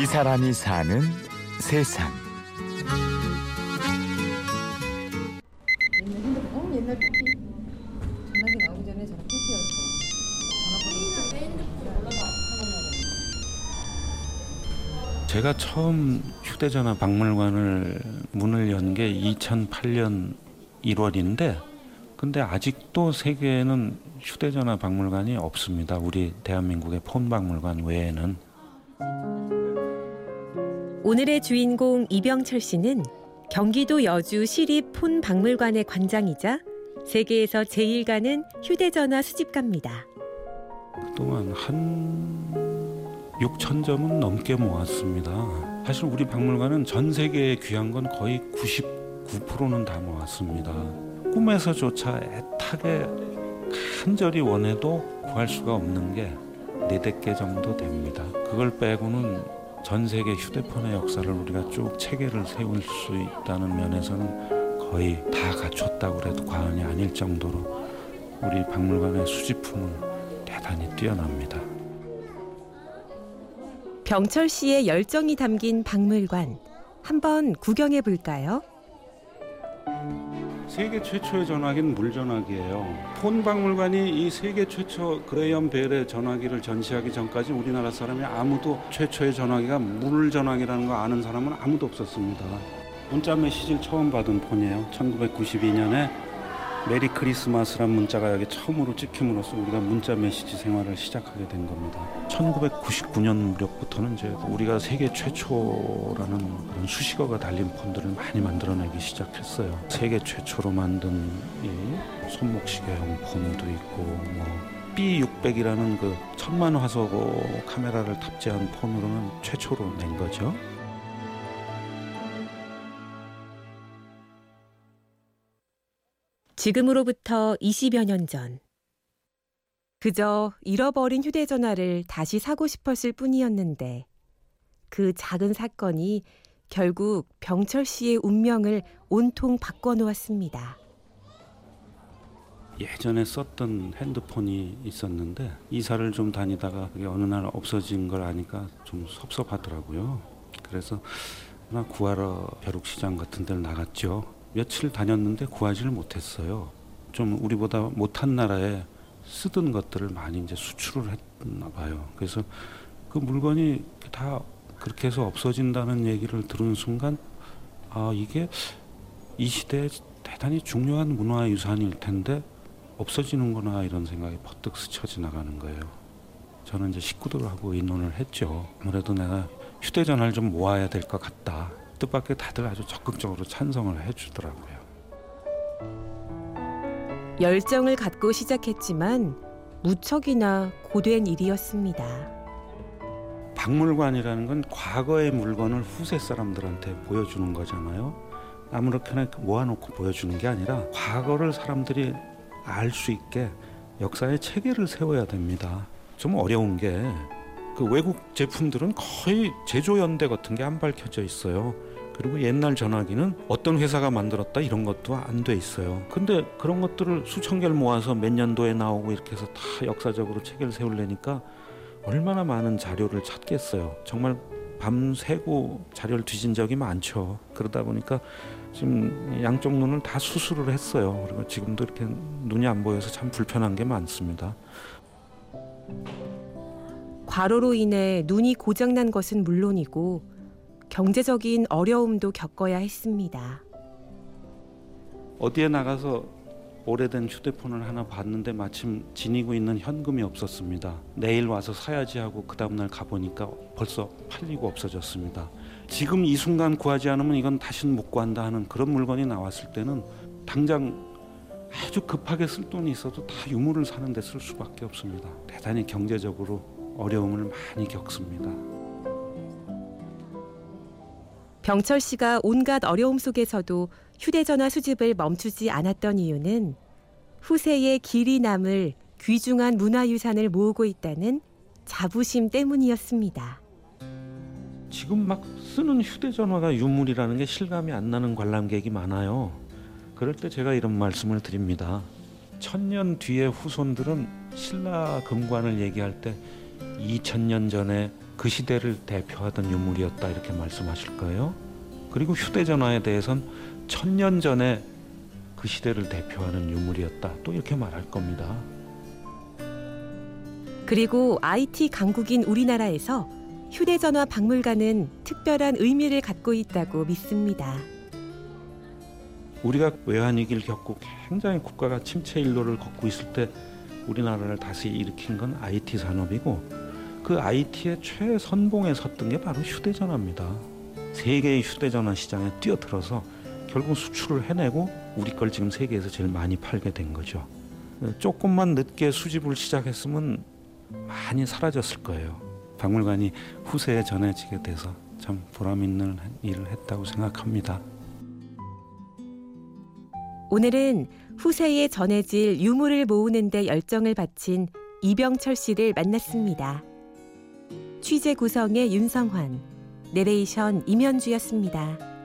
이 사람이 사는 세상. 옛날 핸드폰, 어 옛날 삐삐. 전화기 나오기 전에 저는 삐삐였어. 제가 처음 휴대전화 박물관을 문을 연 게 2008년 1월인데 근데 아직도 세계에는 휴대전화 박물관이 없습니다. 우리 대한민국의 폰 박물관 외에는 오늘의 주인공 이병철 씨는 경기도 여주 시립 폰 박물관의 관장이자 세계에서 제일 가는 휴대전화 수집가입니다. 그동안 한 6천 점은 넘게 모았습니다. 사실 우리 박물관은 전 세계에 귀한 건 거의 99%는 다 모았습니다. 꿈에서조차 애타게 간절히 원해도 구할 수가 없는 게 네댓 개 정도 됩니다. 그걸 빼고는 전 세계 휴대폰의 역사를 우리가 쭉 체계를 세울 수 있다는 면에서는 거의 다 갖췄다고 해도 과언이 아닐 정도로 우리 박물관의 수집품은 대단히 뛰어납니다. 병철 씨의 열정이 담긴 박물관 한번 구경해 볼까요? 세계 최초의 전화기는 물전화기예요. 폰 박물관이 이 세계 최초 그레이엄 벨의 전화기를 전시하기 전까지 우리나라 사람이 아무도 최초의 전화기가 물전화기라는 거 아는 사람은 아무도 없었습니다. 문자 메시지를 처음 받은 폰이에요. 1992년에 메리 크리스마스란 문자가 여기 처음으로 찍힘으로써 우리가 문자 메시지 생활을 시작하게 된 겁니다. 1999년 무렵부터는 이제 우리가 세계 최초라는 그런 수식어가 달린 폰들을 많이 만들어내기 시작했어요. 세계 최초로 만든 이 손목시계형 폰도 있고 뭐 B600이라는 그 천만 화소 카메라를 탑재한 폰으로는 최초로 낸 거죠. 지금으로부터 20여 년 전. 그저 잃어버린 휴대전화를 다시 사고 싶었을 뿐이었는데 그 작은 사건이 결국 병철 씨의 운명을 온통 바꿔놓았습니다. 예전에 썼던 핸드폰이 있었는데 이사를 좀 다니다가 그게 어느 날 없어진 걸 아니까 좀 섭섭하더라고요. 그래서 하나 구하러 벼룩시장 같은 데를 나갔죠. 며칠 다녔는데 구하지를 못했어요. 좀 우리보다 못한 나라에 쓰던 것들을 많이 이제 수출을 했나 봐요. 그래서 그 물건이 다 그렇게 해서 없어진다는 얘기를 들은 순간 아 이게 이 시대에 대단히 중요한 문화유산일 텐데 없어지는구나 이런 생각이 퍼뜩 스쳐 지나가는 거예요. 저는 이제 식구들하고 의논을 했죠. 아무래도 내가 휴대전화를 좀 모아야 될 것 같다. 뜻밖의 다들 아주 적극적으로 찬성을 해주더라고요. 열정을 갖고 시작했지만 무척이나 고된 일이었습니다. 박물관이라는 건 과거의 물건을 후세 사람들한테 보여주는 거잖아요. 아무렇게나 모아놓고 보여주는 게 아니라 과거를 사람들이 알 수 있게 역사의 체계를 세워야 됩니다. 좀 어려운 게 그 외국 제품들은 거의 제조 연대 같은 게 안 밝혀져 있어요. 그리고 옛날 전화기는 어떤 회사가 만들었다 이런 것도 안 돼 있어요. 근데 그런 것들을 수천 개를 모아서 몇 년도에 나오고 이렇게 해서 다 역사적으로 체계를 세우려니까 얼마나 많은 자료를 찾겠어요. 정말 밤새고 자료를 뒤진 적이 많죠. 그러다 보니까 지금 양쪽 눈을 다 수술을 했어요. 그리고 지금도 이렇게 눈이 안 보여서 참 불편한 게 많습니다. 과로로 인해 눈이 고장난 것은 물론이고 경제적인 어려움도 겪어야 했습니다. 어디에 나가서 오래된 휴대폰을 하나 봤는데 마침 지니고 있는 현금이 없었습니다. 내일 와서 사야지 하고 그 다음날 가보니까 벌써 팔리고 없어졌습니다. 지금 이 순간 구하지 않으면 이건 다시는 못 구한다 하는 그런 물건이 나왔을 때는 당장 아주 급하게 쓸 돈이 있어도 다 유물을 사는 데 쓸 수밖에 없습니다. 대단히 경제적으로 어려움을 많이 겪습니다. 병철 씨가 온갖 어려움 속에서도 휴대전화 수집을 멈추지 않았던 이유는 후세의 길이 남을 귀중한 문화유산을 모으고 있다는 자부심 때문이었습니다. 지금 막 쓰는 휴대전화가 유물이라는 게 실감이 안 나는 관람객이 많아요. 그럴 때 제가 이런 말씀을 드립니다. 천년 뒤의 후손들은 신라 금관을 얘기할 때 2000년 전에 그 시대를 대표하던 유물이었다 이렇게 말씀하실 거예요. 그리고 휴대전화에 대해선 천년 전에 그 시대를 대표하는 유물이었다 또 이렇게 말할 겁니다. 그리고 IT 강국인 우리나라에서 휴대전화 박물관은 특별한 의미를 갖고 있다고 믿습니다. 우리가 외환위기를 겪고 굉장히 국가가 침체 일로를 걷고 있을 때 우리나라를 다시 일으킨 건 IT 산업이고 그 IT의 최선봉에 섰던 게 바로 휴대전화입니다. 세계의 휴대전화 시장에 뛰어들어서 결국 수출을 해내고 우리 걸 지금 세계에서 제일 많이 팔게 된 거죠. 조금만 늦게 수집을 시작했으면 많이 사라졌을 거예요. 박물관이 후세에 전해지게 돼서 참 보람 있는 일을 했다고 생각합니다. 오늘은 후세에 전해질 유물을 모으는 데 열정을 바친 이병철 씨를 만났습니다. 취재 구성의 윤성환, 내레이션 임현주였습니다.